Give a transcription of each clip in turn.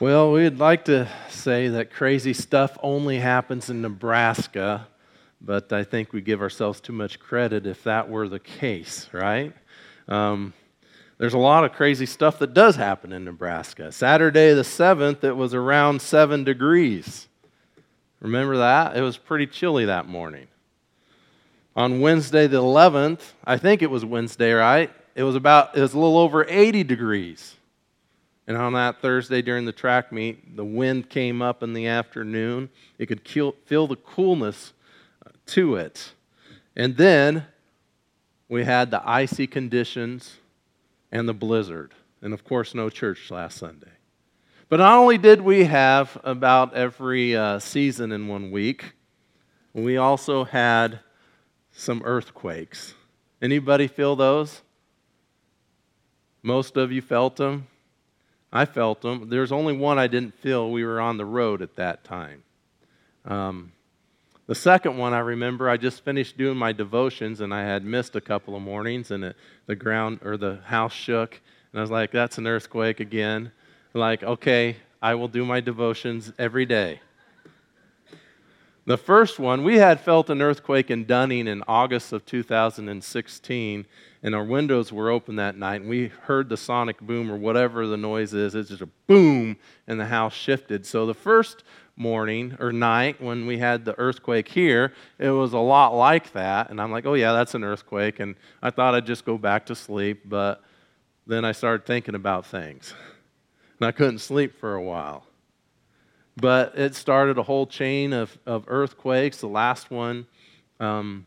Well, we'd like to say that crazy stuff only happens in Nebraska, but I think we give ourselves too much credit if that were the case, right? Um, there's a lot of crazy stuff that does happen in Nebraska. Saturday the 7th, it was around 7 degrees. Remember that? It was pretty chilly that morning. On Wednesday the 11th, I think it was Wednesday, right? It was about, it was a little over 80 degrees. And on that Thursday during the track meet, the wind came up in the afternoon. It could feel the coolness uh, to it. And then we had the icy conditions and the blizzard. And of course, no church last Sunday. But not only did we have about every uh, season in one week, we also had some earthquakes. Anybody feel those? Most of you felt them. I felt them. There's only one I didn't feel. We were on the road at that time. Um, the second one I remember, I just finished doing my devotions and I had missed a couple of mornings and it, the ground or the house shook. And I was like, that's an earthquake again. Like, okay, I will do my devotions every day. The first one, we had felt an earthquake in Dunning in August of 2016, and our windows were open that night, and we heard the sonic boom or whatever the noise is. It's just a boom, and the house shifted. So the first morning or night when we had the earthquake here, it was a lot like that, and I'm like, oh yeah, that's an earthquake, and I thought I'd just go back to sleep, but then I started thinking about things, and I couldn't sleep for a while. But it started a whole chain of, of earthquakes. The last one, um,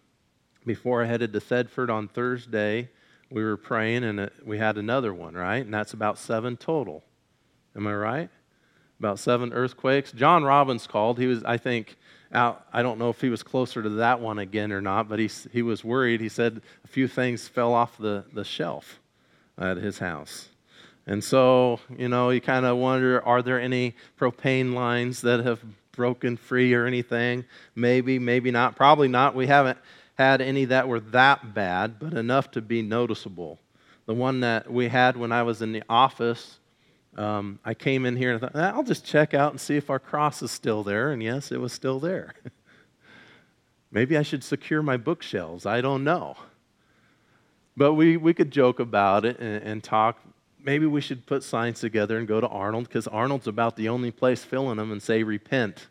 before I headed to Thedford on Thursday, we were praying and it, we had another one, right? And that's about seven total. Am I right? About seven earthquakes. John Robbins called. He was, I think, out. I don't know if he was closer to that one again or not, but he, he was worried. He said a few things fell off the, the shelf at his house. And so, you know, you kind of wonder are there any propane lines that have broken free or anything? Maybe, maybe not. Probably not. We haven't had any that were that bad, but enough to be noticeable. The one that we had when I was in the office, um, I came in here and thought, I'll just check out and see if our cross is still there. And yes, it was still there. Maybe I should secure my bookshelves. I don't know. But we, we could joke about it and, and talk maybe we should put signs together and go to Arnold because Arnold's about the only place filling them and say, repent.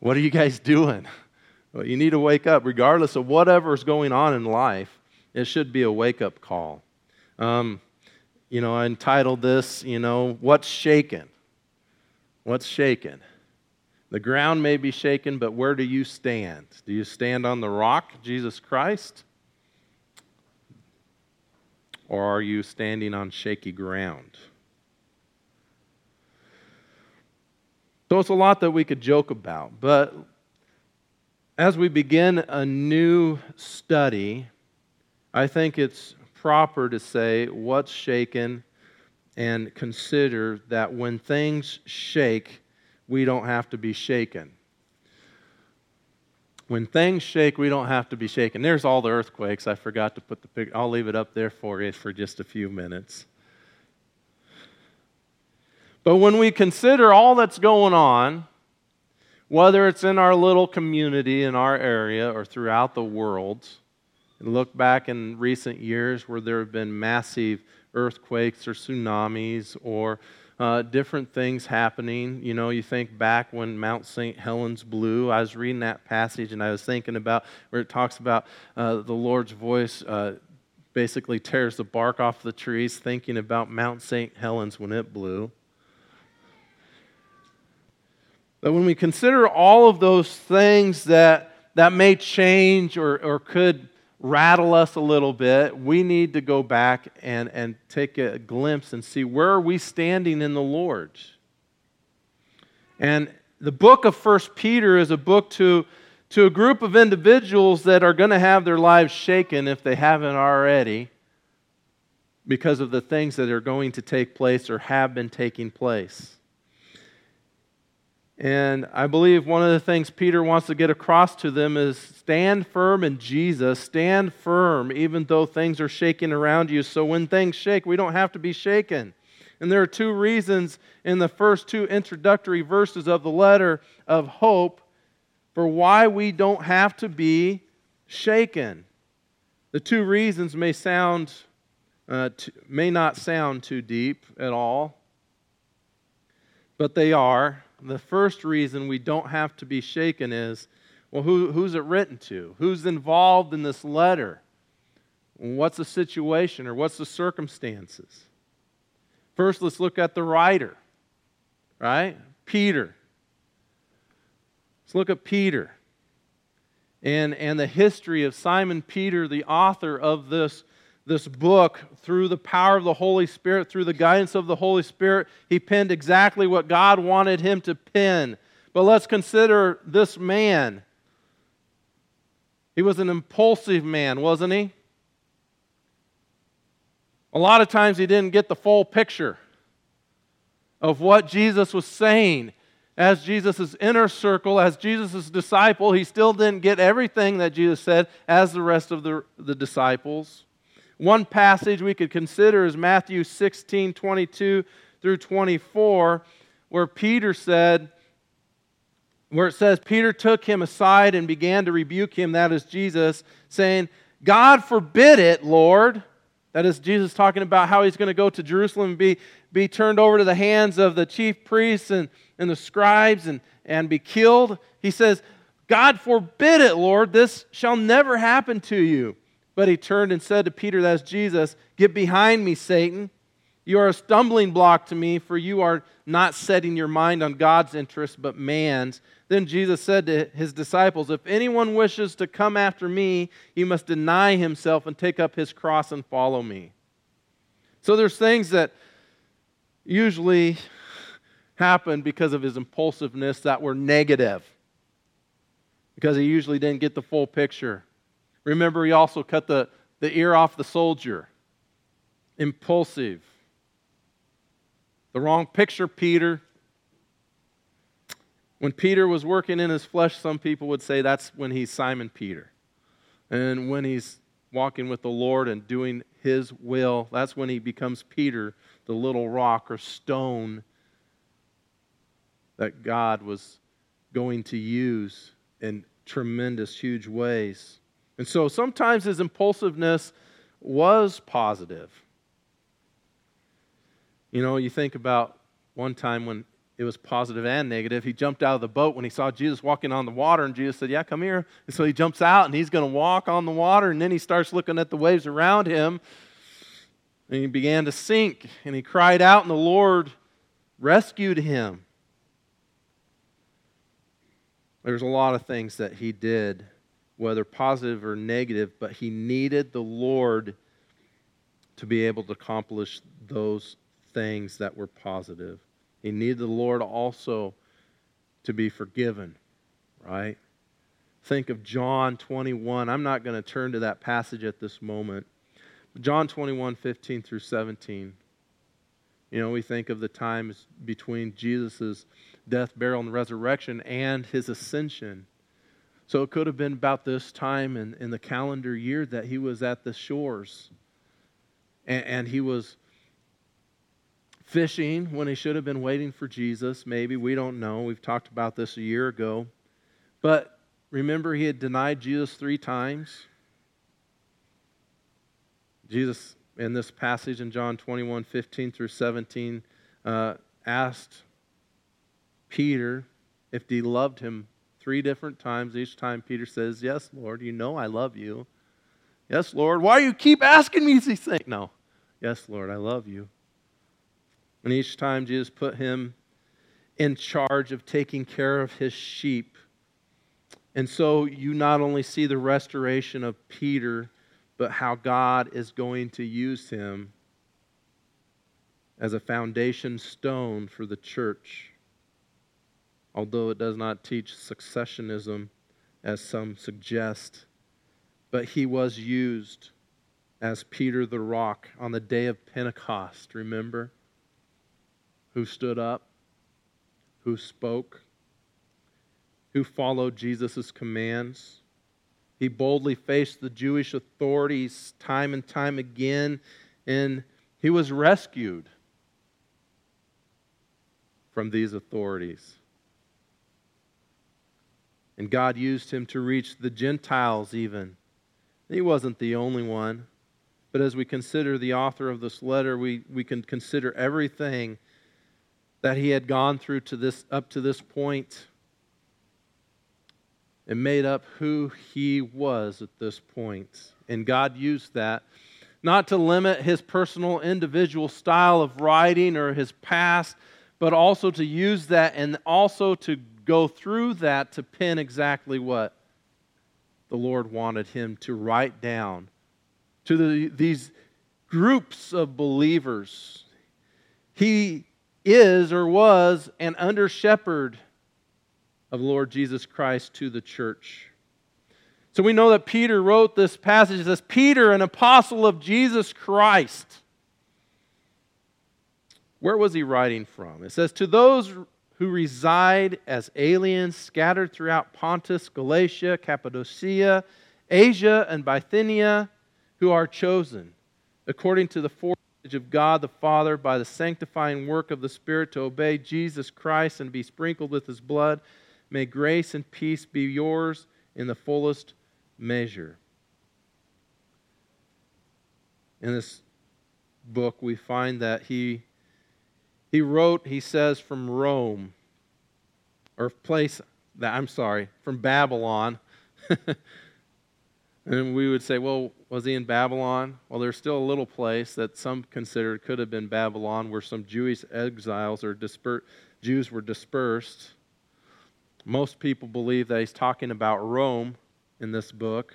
What are you guys doing? Well, you need to wake up. Regardless of whatever is going on in life, it should be a wake up call. Um, you know, I entitled this, you know, What's Shaken? What's shaken? The ground may be shaken, but where do you stand? Do you stand on the rock, Jesus Christ? Or are you standing on shaky ground? So it's a lot that we could joke about, but as we begin a new study, I think it's proper to say what's shaken and consider that when things shake, we don't have to be shaken. When things shake, we don't have to be shaken. There's all the earthquakes. I forgot to put the picture. I'll leave it up there for you for just a few minutes. But when we consider all that's going on, whether it's in our little community, in our area, or throughout the world, and look back in recent years where there have been massive earthquakes or tsunamis or uh, different things happening. You know, you think back when Mount St. Helens blew. I was reading that passage and I was thinking about where it talks about uh, the Lord's voice uh, basically tears the bark off the trees, thinking about Mount St. Helens when it blew. But when we consider all of those things that, that may change or, or could rattle us a little bit, we need to go back and, and take a glimpse and see where are we standing in the Lord. And the book of First Peter is a book to, to a group of individuals that are going to have their lives shaken if they haven't already because of the things that are going to take place or have been taking place. And I believe one of the things Peter wants to get across to them is stand firm in Jesus. Stand firm even though things are shaking around you. So when things shake, we don't have to be shaken. And there are two reasons in the first two introductory verses of the letter of hope for why we don't have to be shaken. The two reasons may sound uh, t- may not sound too deep at all, but they are. The first reason we don't have to be shaken is well, who, who's it written to? Who's involved in this letter? What's the situation or what's the circumstances? First, let's look at the writer, right? Peter. Let's look at Peter and, and the history of Simon Peter, the author of this, this book, through the power of the Holy Spirit, through the guidance of the Holy Spirit. He penned exactly what God wanted him to pen. But let's consider this man he was an impulsive man, wasn't he? A lot of times he didn't get the full picture of what Jesus was saying. As Jesus' inner circle, as Jesus' disciple, he still didn't get everything that Jesus said as the rest of the, the disciples. One passage we could consider is Matthew 16 22 through 24, where Peter said, where it says, Peter took him aside and began to rebuke him, that is Jesus, saying, God forbid it, Lord. That is Jesus talking about how he's going to go to Jerusalem and be, be turned over to the hands of the chief priests and, and the scribes and, and be killed. He says, God forbid it, Lord. This shall never happen to you. But he turned and said to Peter, That's Jesus, Get behind me, Satan. You are a stumbling block to me, for you are not setting your mind on God's interest, but man's. Then Jesus said to his disciples, If anyone wishes to come after me, he must deny himself and take up his cross and follow me. So there's things that usually happen because of his impulsiveness that were negative, because he usually didn't get the full picture. Remember, he also cut the, the ear off the soldier. Impulsive. The wrong picture, Peter. When Peter was working in his flesh, some people would say that's when he's Simon Peter. And when he's walking with the Lord and doing his will, that's when he becomes Peter, the little rock or stone that God was going to use in tremendous, huge ways. And so sometimes his impulsiveness was positive. You know, you think about one time when it was positive and negative. He jumped out of the boat when he saw Jesus walking on the water, and Jesus said, Yeah, come here. And so he jumps out and he's going to walk on the water, and then he starts looking at the waves around him, and he began to sink, and he cried out, and the Lord rescued him. There's a lot of things that he did, whether positive or negative, but he needed the Lord to be able to accomplish those things that were positive. He needed the Lord also to be forgiven, right? Think of John 21. I'm not going to turn to that passage at this moment. John 21, 15 through 17. You know, we think of the times between Jesus' death, burial, and resurrection and his ascension. So it could have been about this time in, in the calendar year that he was at the shores. And, and he was fishing when he should have been waiting for Jesus. Maybe. We don't know. We've talked about this a year ago. But remember, he had denied Jesus three times. Jesus, in this passage in John 21 15 through 17, uh, asked Peter if he loved him three different times. Each time Peter says, Yes, Lord, you know I love you. Yes, Lord. Why do you keep asking me these things? No. Yes, Lord, I love you. And each time Jesus put him in charge of taking care of his sheep. And so you not only see the restoration of Peter, but how God is going to use him as a foundation stone for the church. Although it does not teach successionism, as some suggest, but he was used as Peter the rock on the day of Pentecost, remember? who stood up, who spoke, who followed Jesus' commands. He boldly faced the Jewish authorities time and time again, and he was rescued. from these authorities. And God used him to reach the Gentiles, even. He wasn't the only one. But as we consider the author of this letter, we, we can consider everything that he had gone through to this, up to this point and made up who he was at this point. And God used that not to limit his personal individual style of writing or his past, but also to use that and also to go through that to pin exactly what the Lord wanted him to write down to the, these groups of believers. He is or was an under shepherd of Lord Jesus Christ to the church. So we know that Peter wrote this passage. It says, Peter, an apostle of Jesus Christ. Where was he writing from? It says, To those who reside as aliens scattered throughout Pontus, Galatia, Cappadocia, Asia, and Bithynia, who are chosen, according to the foreknowledge of God the Father, by the sanctifying work of the Spirit, to obey Jesus Christ and be sprinkled with his blood. May grace and peace be yours in the fullest measure. In this book, we find that he, he wrote, he says, from Rome, or place that, I'm sorry, from Babylon. and we would say, well, was he in Babylon? Well, there's still a little place that some considered could have been Babylon where some Jewish exiles or disper- Jews were dispersed. Most people believe that he's talking about Rome in this book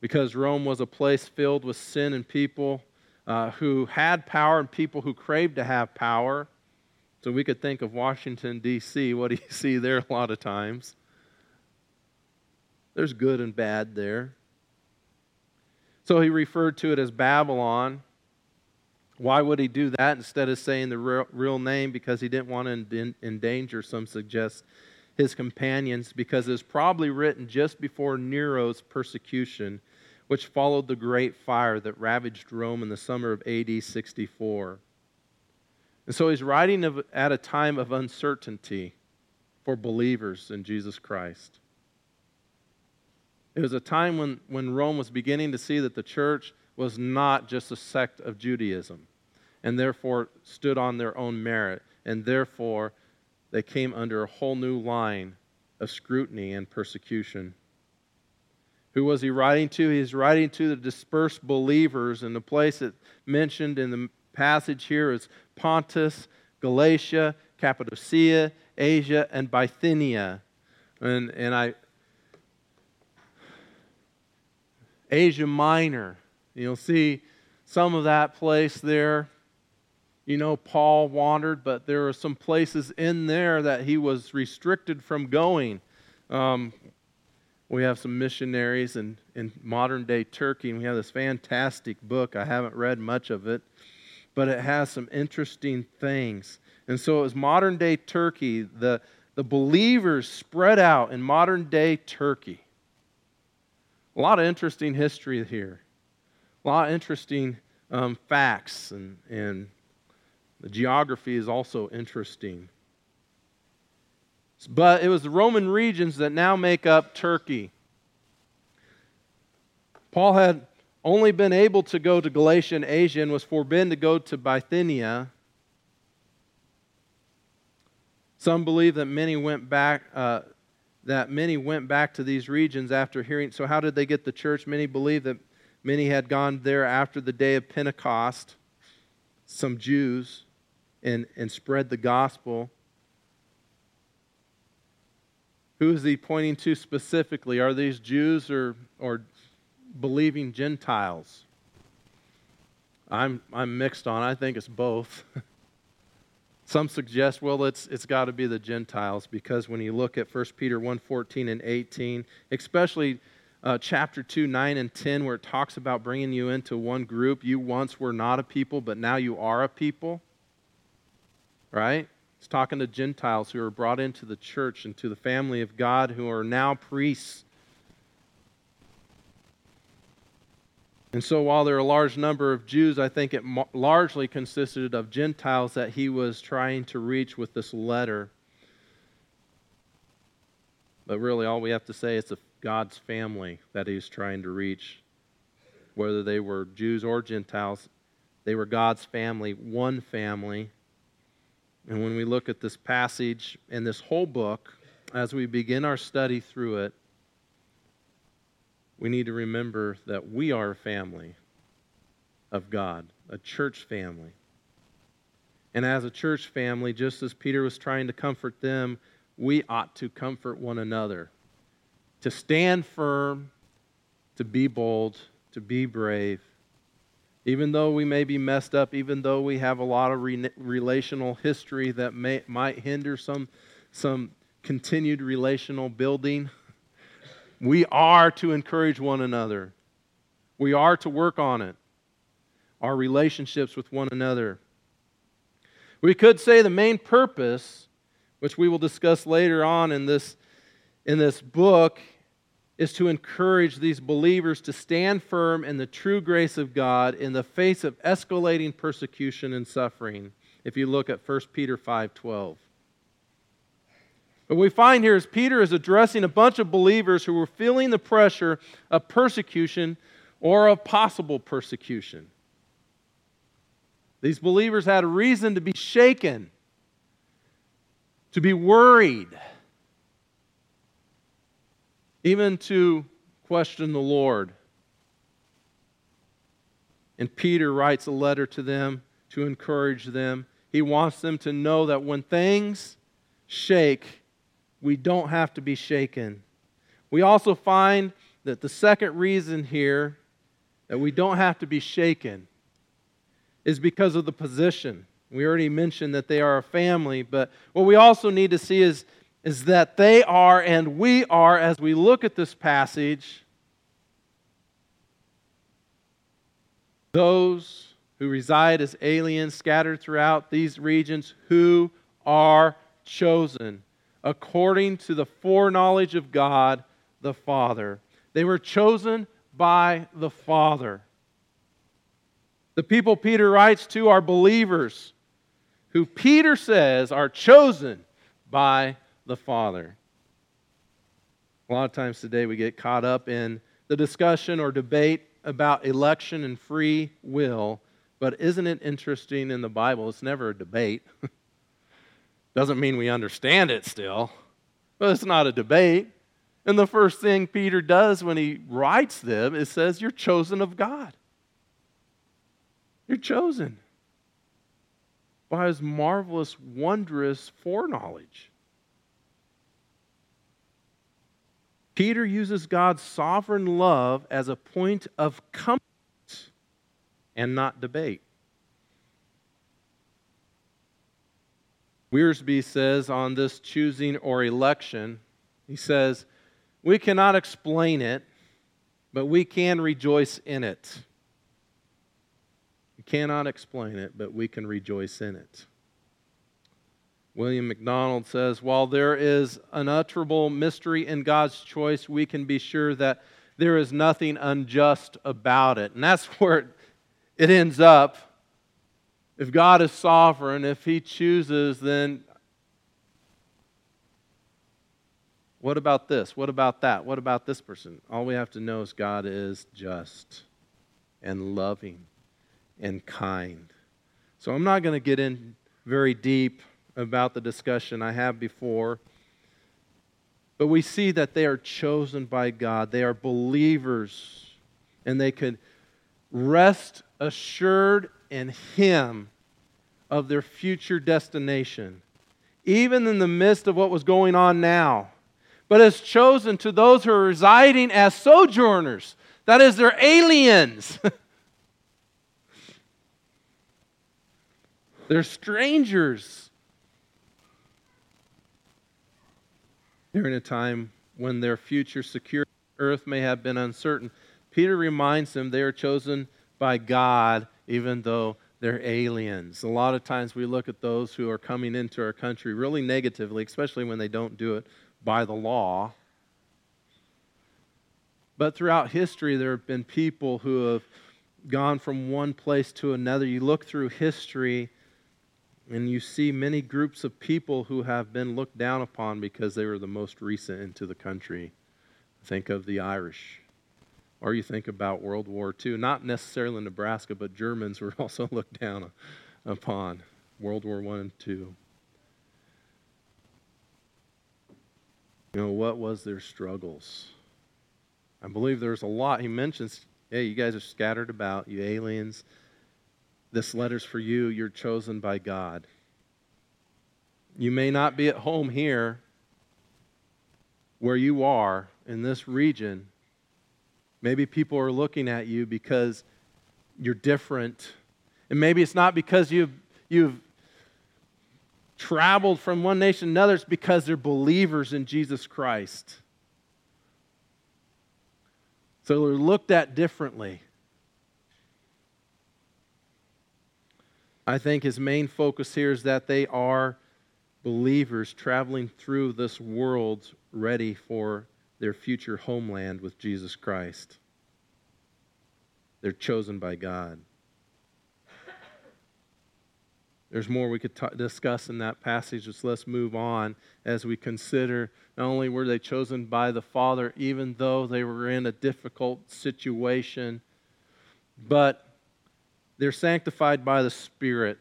because Rome was a place filled with sin and people uh, who had power and people who craved to have power. So we could think of Washington, D.C. What do you see there a lot of times? There's good and bad there. So he referred to it as Babylon. Why would he do that instead of saying the real, real name? Because he didn't want to endanger, some suggest, his companions because it was probably written just before Nero's persecution, which followed the great fire that ravaged Rome in the summer of AD 64. And so he's writing of, at a time of uncertainty for believers in Jesus Christ. It was a time when, when Rome was beginning to see that the church was not just a sect of Judaism and therefore stood on their own merit and therefore they came under a whole new line of scrutiny and persecution. Who was he writing to? He's writing to the dispersed believers, and the place that mentioned in the passage here is Pontus, Galatia, Cappadocia, Asia, and Bithynia. And, and I, Asia Minor, you'll see some of that place there you know, Paul wandered, but there are some places in there that he was restricted from going. Um, we have some missionaries in, in modern day Turkey, and we have this fantastic book. I haven't read much of it, but it has some interesting things. And so it was modern day Turkey. The, the believers spread out in modern day Turkey. A lot of interesting history here, a lot of interesting um, facts and, and the geography is also interesting. But it was the Roman regions that now make up Turkey. Paul had only been able to go to Galatia and Asia and was forbidden to go to Bithynia. Some believe that many went back. Uh, that many went back to these regions after hearing. So, how did they get the church? Many believe that many had gone there after the day of Pentecost. Some Jews and, and spread the gospel. Who is he pointing to specifically? Are these Jews or, or believing Gentiles? I'm, I'm mixed on. I think it's both. Some suggest, well, it's, it's got to be the Gentiles because when you look at 1 Peter 1 14 and 18, especially uh, chapter 2, 9 and 10, where it talks about bringing you into one group, you once were not a people, but now you are a people right? He's talking to Gentiles who are brought into the church and to the family of God who are now priests. And so, while there are a large number of Jews, I think it largely consisted of Gentiles that he was trying to reach with this letter. But really, all we have to say is God's family that he's trying to reach. Whether they were Jews or Gentiles, they were God's family, one family. And when we look at this passage and this whole book, as we begin our study through it, we need to remember that we are a family of God, a church family. And as a church family, just as Peter was trying to comfort them, we ought to comfort one another, to stand firm, to be bold, to be brave. Even though we may be messed up, even though we have a lot of re- relational history that may, might hinder some, some continued relational building, we are to encourage one another. We are to work on it, our relationships with one another. We could say the main purpose, which we will discuss later on in this, in this book, is to encourage these believers to stand firm in the true grace of God in the face of escalating persecution and suffering. If you look at 1 Peter 5:12. What we find here is Peter is addressing a bunch of believers who were feeling the pressure of persecution or of possible persecution. These believers had a reason to be shaken, to be worried, even to question the Lord. And Peter writes a letter to them to encourage them. He wants them to know that when things shake, we don't have to be shaken. We also find that the second reason here that we don't have to be shaken is because of the position. We already mentioned that they are a family, but what we also need to see is, is that they are and we are, as we look at this passage, those who reside as aliens scattered throughout these regions who are chosen according to the foreknowledge of God the Father. They were chosen by the Father. The people Peter writes to are believers who Peter says are chosen by the Father. A lot of times today we get caught up in the discussion or debate about election and free will, but isn't it interesting in the Bible? It's never a debate. Doesn't mean we understand it still, but it's not a debate. And the first thing Peter does when he writes them is says, You're chosen of God. You're chosen by his marvelous, wondrous foreknowledge. Peter uses God's sovereign love as a point of comfort and not debate. Wiersbe says on this choosing or election, he says, We cannot explain it, but we can rejoice in it. We cannot explain it, but we can rejoice in it. William MacDonald says, While there is unutterable mystery in God's choice, we can be sure that there is nothing unjust about it. And that's where it ends up if God is sovereign, if He chooses, then what about this? What about that? What about this person? All we have to know is God is just and loving and kind. So I'm not going to get in very deep about the discussion I have before. But we see that they are chosen by God. They are believers. And they could rest assured in Him of their future destination, even in the midst of what was going on now. But is chosen to those who are residing as sojourners. That is, they're aliens. they're strangers. During a time when their future secure earth may have been uncertain, Peter reminds them they are chosen by God even though they're aliens. A lot of times we look at those who are coming into our country really negatively, especially when they don't do it by the law. But throughout history, there have been people who have gone from one place to another. You look through history and you see many groups of people who have been looked down upon because they were the most recent into the country. Think of the Irish. Or you think about World War II. Not necessarily Nebraska, but Germans were also looked down upon. World War I and II. You know, what was their struggles? I believe there's a lot. He mentions, hey, you guys are scattered about, you aliens. This letter's for you. You're chosen by God. You may not be at home here where you are in this region. Maybe people are looking at you because you're different. And maybe it's not because you've, you've traveled from one nation to another, it's because they're believers in Jesus Christ. So they're looked at differently. I think his main focus here is that they are believers traveling through this world ready for their future homeland with Jesus Christ. They're chosen by God. There's more we could t- discuss in that passage, so let's move on as we consider not only were they chosen by the Father, even though they were in a difficult situation, but they're sanctified by the Spirit.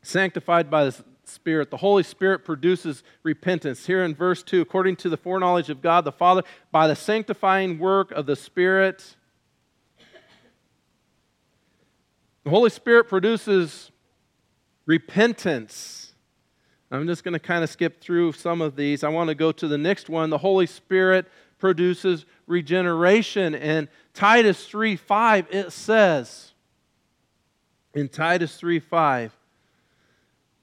Sanctified by the Spirit. The Holy Spirit produces repentance. Here in verse 2, according to the foreknowledge of God the Father, by the sanctifying work of the Spirit, the Holy Spirit produces repentance. I'm just going to kind of skip through some of these. I want to go to the next one. The Holy Spirit produces regeneration. In Titus 3 5, it says, in Titus 3 5,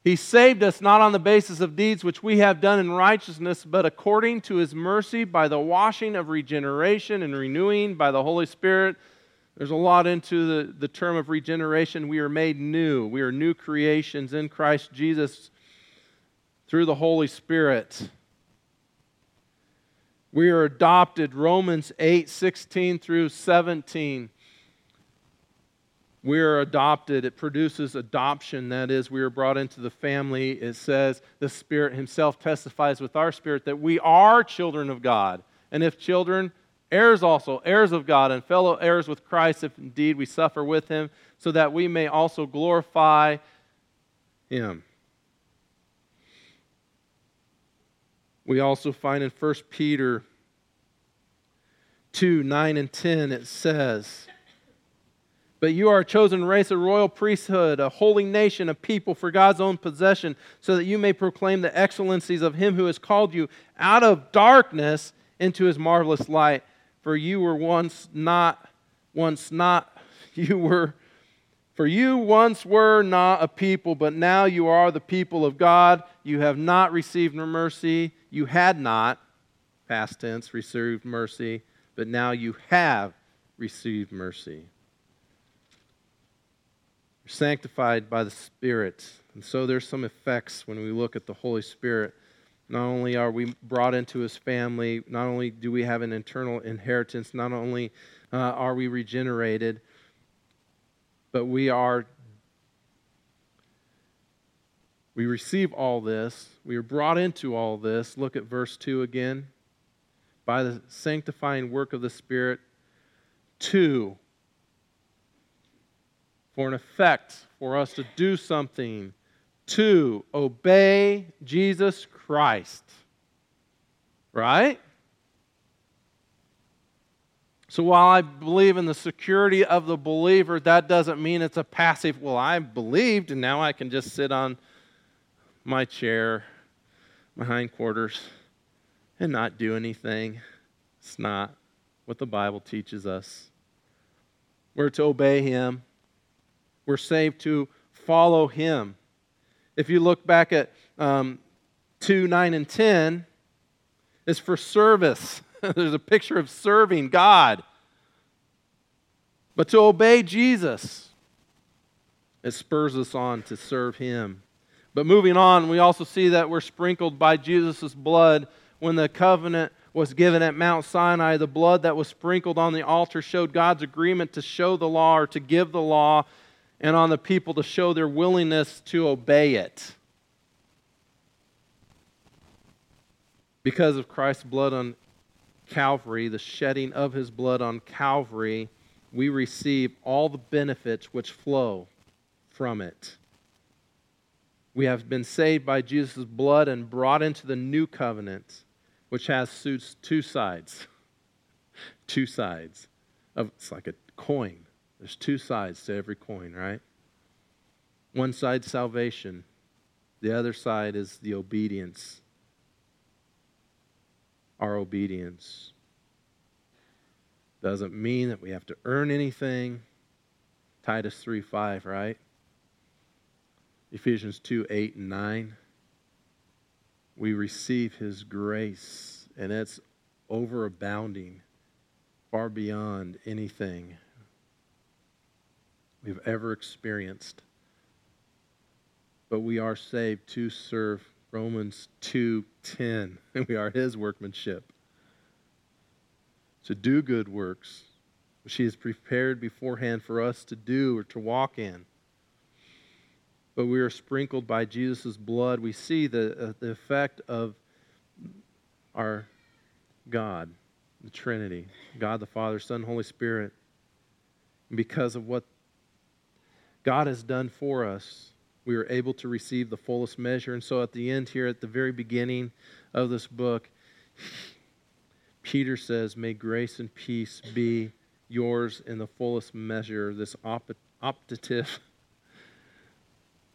He saved us not on the basis of deeds which we have done in righteousness, but according to His mercy by the washing of regeneration and renewing by the Holy Spirit there's a lot into the, the term of regeneration. We are made new. We are new creations in Christ Jesus through the Holy Spirit. We are adopted, Romans 8 16 through 17. We are adopted. It produces adoption. That is, we are brought into the family. It says the Spirit Himself testifies with our spirit that we are children of God. And if children, heirs also, heirs of God, and fellow heirs with Christ, if indeed we suffer with him, so that we may also glorify him. We also find in 1 Peter 2 9 and 10, it says, But you are a chosen race, a royal priesthood, a holy nation, a people for God's own possession, so that you may proclaim the excellencies of him who has called you out of darkness into his marvelous light. For you were once not, once not, you were, for you once were not a people, but now you are the people of God. You have not received mercy. You had not, past tense, received mercy, but now you have received mercy. Sanctified by the Spirit. And so there's some effects when we look at the Holy Spirit. Not only are we brought into his family, not only do we have an internal inheritance, not only uh, are we regenerated, but we are we receive all this. We are brought into all this. Look at verse 2 again. By the sanctifying work of the Spirit, to, for an effect, for us to do something, to obey Jesus Christ. Right? So while I believe in the security of the believer, that doesn't mean it's a passive, well, I believed and now I can just sit on my chair, my hindquarters, and not do anything. It's not what the Bible teaches us. We're to obey Him, we're saved to follow Him. If you look back at um, 2, 9, and 10 it's for service. There's a picture of serving God. But to obey Jesus, it spurs us on to serve Him. But moving on, we also see that we're sprinkled by Jesus' blood when the covenant was given at Mount Sinai, the blood that was sprinkled on the altar showed God's agreement to show the law or to give the law, and on the people to show their willingness to obey it. Because of Christ's blood on Calvary, the shedding of his blood on Calvary, we receive all the benefits which flow from it. We have been saved by Jesus' blood and brought into the new covenant, which has two sides. two sides. Of, it's like a coin. There's two sides to every coin, right? One side, salvation. The other side is the obedience. Our obedience. Doesn't mean that we have to earn anything. Titus 3 5, right? Ephesians 2 8 and 9. We receive His grace, and it's overabounding, far beyond anything we've ever experienced. But we are saved to serve Romans 2:10, and we are his workmanship. To do good works, which he has prepared beforehand for us to do or to walk in but we are sprinkled by Jesus' blood. We see the, uh, the effect of our God, the Trinity God the Father, Son, Holy Spirit. And because of what God has done for us, we are able to receive the fullest measure. And so at the end, here at the very beginning of this book, Peter says, May grace and peace be yours in the fullest measure. This op- optative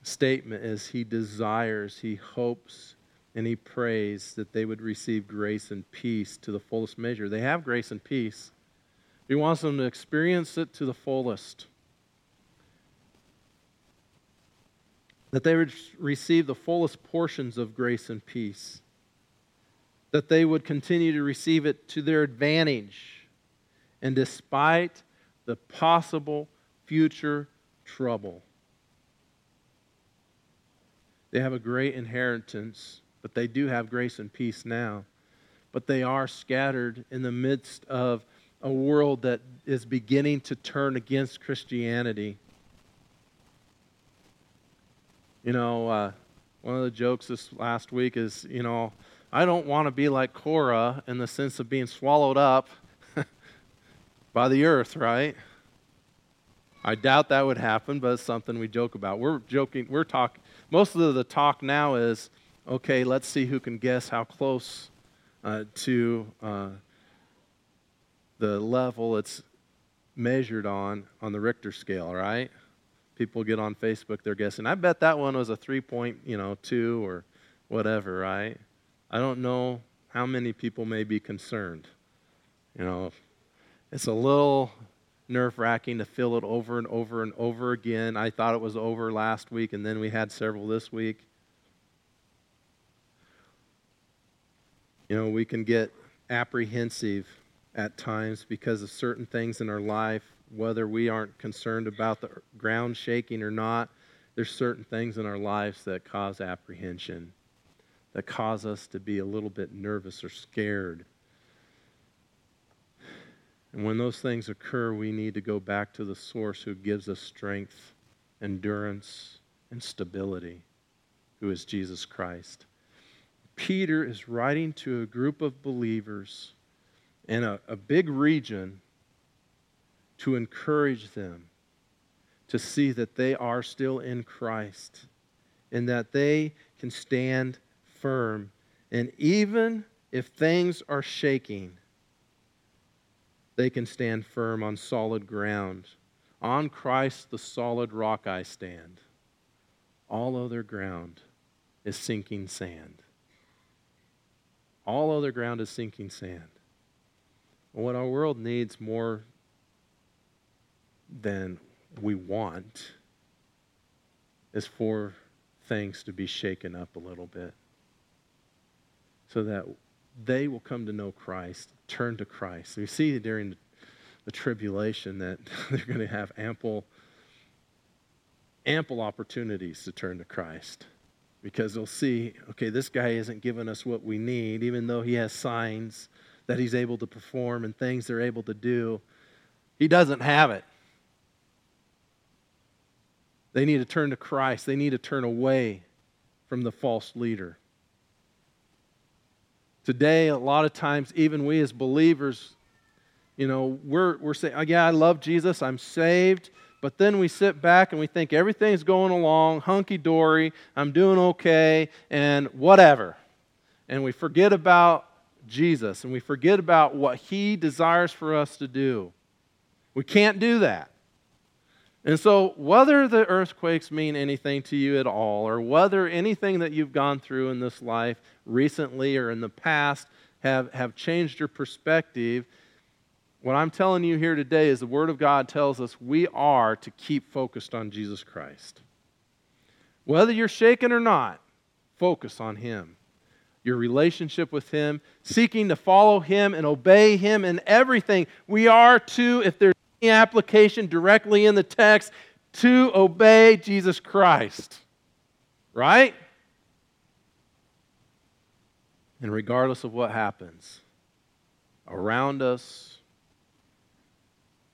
statement is he desires, he hopes, and he prays that they would receive grace and peace to the fullest measure. They have grace and peace. He wants them to experience it to the fullest. That they would receive the fullest portions of grace and peace. That they would continue to receive it to their advantage. And despite the possible future trouble. They have a great inheritance, but they do have grace and peace now. But they are scattered in the midst of a world that is beginning to turn against Christianity. You know, uh, one of the jokes this last week is, you know, I don't want to be like Korah in the sense of being swallowed up by the earth, right? I doubt that would happen, but it's something we joke about. We're joking, we're talking, most of the talk now is okay, let's see who can guess how close uh, to uh, the level it's measured on on the Richter scale, right? People get on Facebook, they're guessing. I bet that one was a three point, you know, two or whatever, right? I don't know how many people may be concerned. You know, it's a little nerve wracking to feel it over and over and over again. I thought it was over last week, and then we had several this week. You know, we can get apprehensive at times because of certain things in our life, whether we aren't concerned about the ground shaking or not. There's certain things in our lives that cause apprehension, that cause us to be a little bit nervous or scared. And when those things occur, we need to go back to the source who gives us strength, endurance, and stability, who is Jesus Christ. Peter is writing to a group of believers in a, a big region to encourage them to see that they are still in Christ and that they can stand firm. And even if things are shaking, they can stand firm on solid ground. On Christ, the solid rock, I stand. All other ground is sinking sand. All other ground is sinking sand. What our world needs more than we want is for things to be shaken up a little bit so that they will come to know Christ, turn to Christ. We see during the tribulation that they're going to have ample ample opportunities to turn to Christ. because they'll see, okay, this guy isn't giving us what we need, even though he has signs that he's able to perform and things they're able to do. He doesn't have it. They need to turn to Christ. They need to turn away from the false leader. Today, a lot of times, even we as believers, you know, we're, we're saying, oh, yeah, I love Jesus, I'm saved. But then we sit back and we think everything's going along, hunky dory, I'm doing okay, and whatever. And we forget about Jesus and we forget about what He desires for us to do. We can't do that. And so, whether the earthquakes mean anything to you at all, or whether anything that you've gone through in this life recently or in the past have, have changed your perspective, what I'm telling you here today is the Word of God tells us we are to keep focused on Jesus Christ. Whether you're shaken or not, focus on Him. Your relationship with Him, seeking to follow Him and obey Him in everything. We are to, if there's application directly in the text to obey Jesus Christ. Right? And regardless of what happens around us,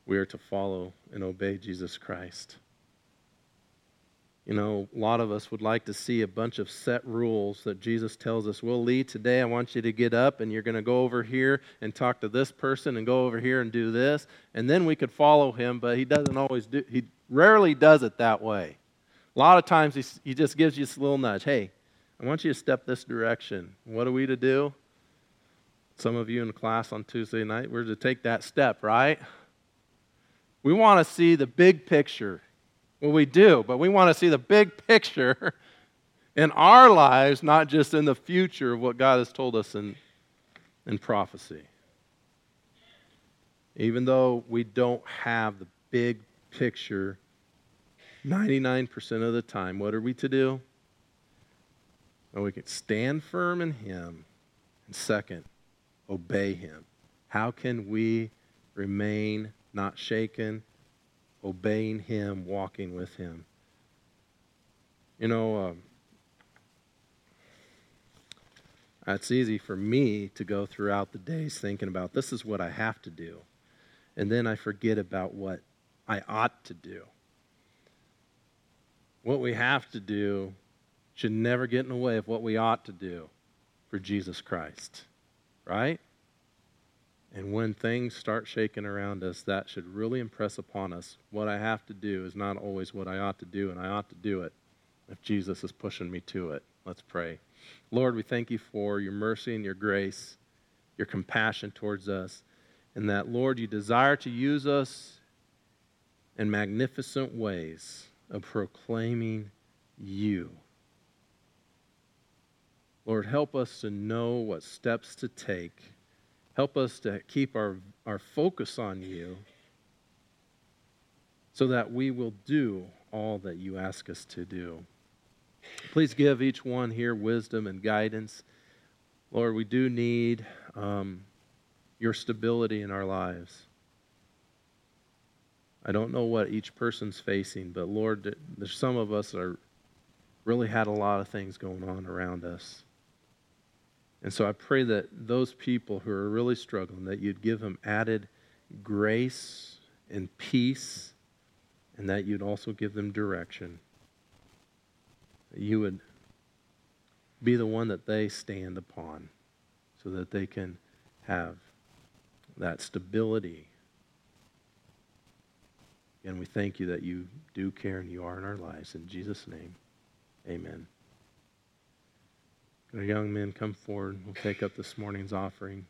we are to follow and obey Jesus Christ. You know, a lot of us would like to see a bunch of set rules that Jesus tells us, well, Lee, today I want you to get up and you're going to go over here and talk to this person and go over here and do this. And then we could follow him, but he doesn't always do, he rarely does it that way. A lot of times he, he just gives you this little nudge. Hey, I want you to step this direction. What are we to do? Some of you in class on Tuesday night, we're to take that step, right? We want to see the big picture. Well, we do, but we want to see the big picture in our lives, not just in the future of what God has told us in, in prophecy. Even though we don't have the big picture 99% of the time, what are we to do? Well, we can stand firm in Him. And second, obey Him. How can we remain not shaken, obeying Him, walking with Him. You know, um, it's easy for me to go throughout the days thinking about this is what I have to do. And then I forget about what I ought to do. What we have to do should never get in the way of what we ought to do for Jesus Christ. Right? And when things start shaking around us, that should really impress upon us what I have to do is not always what I ought to do, and I ought to do it if Jesus is pushing me to it. Let's pray. Lord, we thank you for your mercy and your grace, your compassion towards us, and that, Lord, you desire to use us in magnificent ways of proclaiming you. Lord, help us to know what steps to take Help us to keep our, our focus on you so that we will do all that you ask us to do. Please give each one here wisdom and guidance. Lord, we do need um, your stability in our lives. I don't know what each person's facing, but Lord, there's some of us that are really had a lot of things going on around us. And so I pray that those people who are really struggling, that you'd give them added grace and peace, and that you'd also give them direction. You would be the one that they stand upon so that they can have that stability. And we thank you that you do care and you are in our lives. In Jesus' name, amen. Our young men come forward. We'll take up this morning's offering.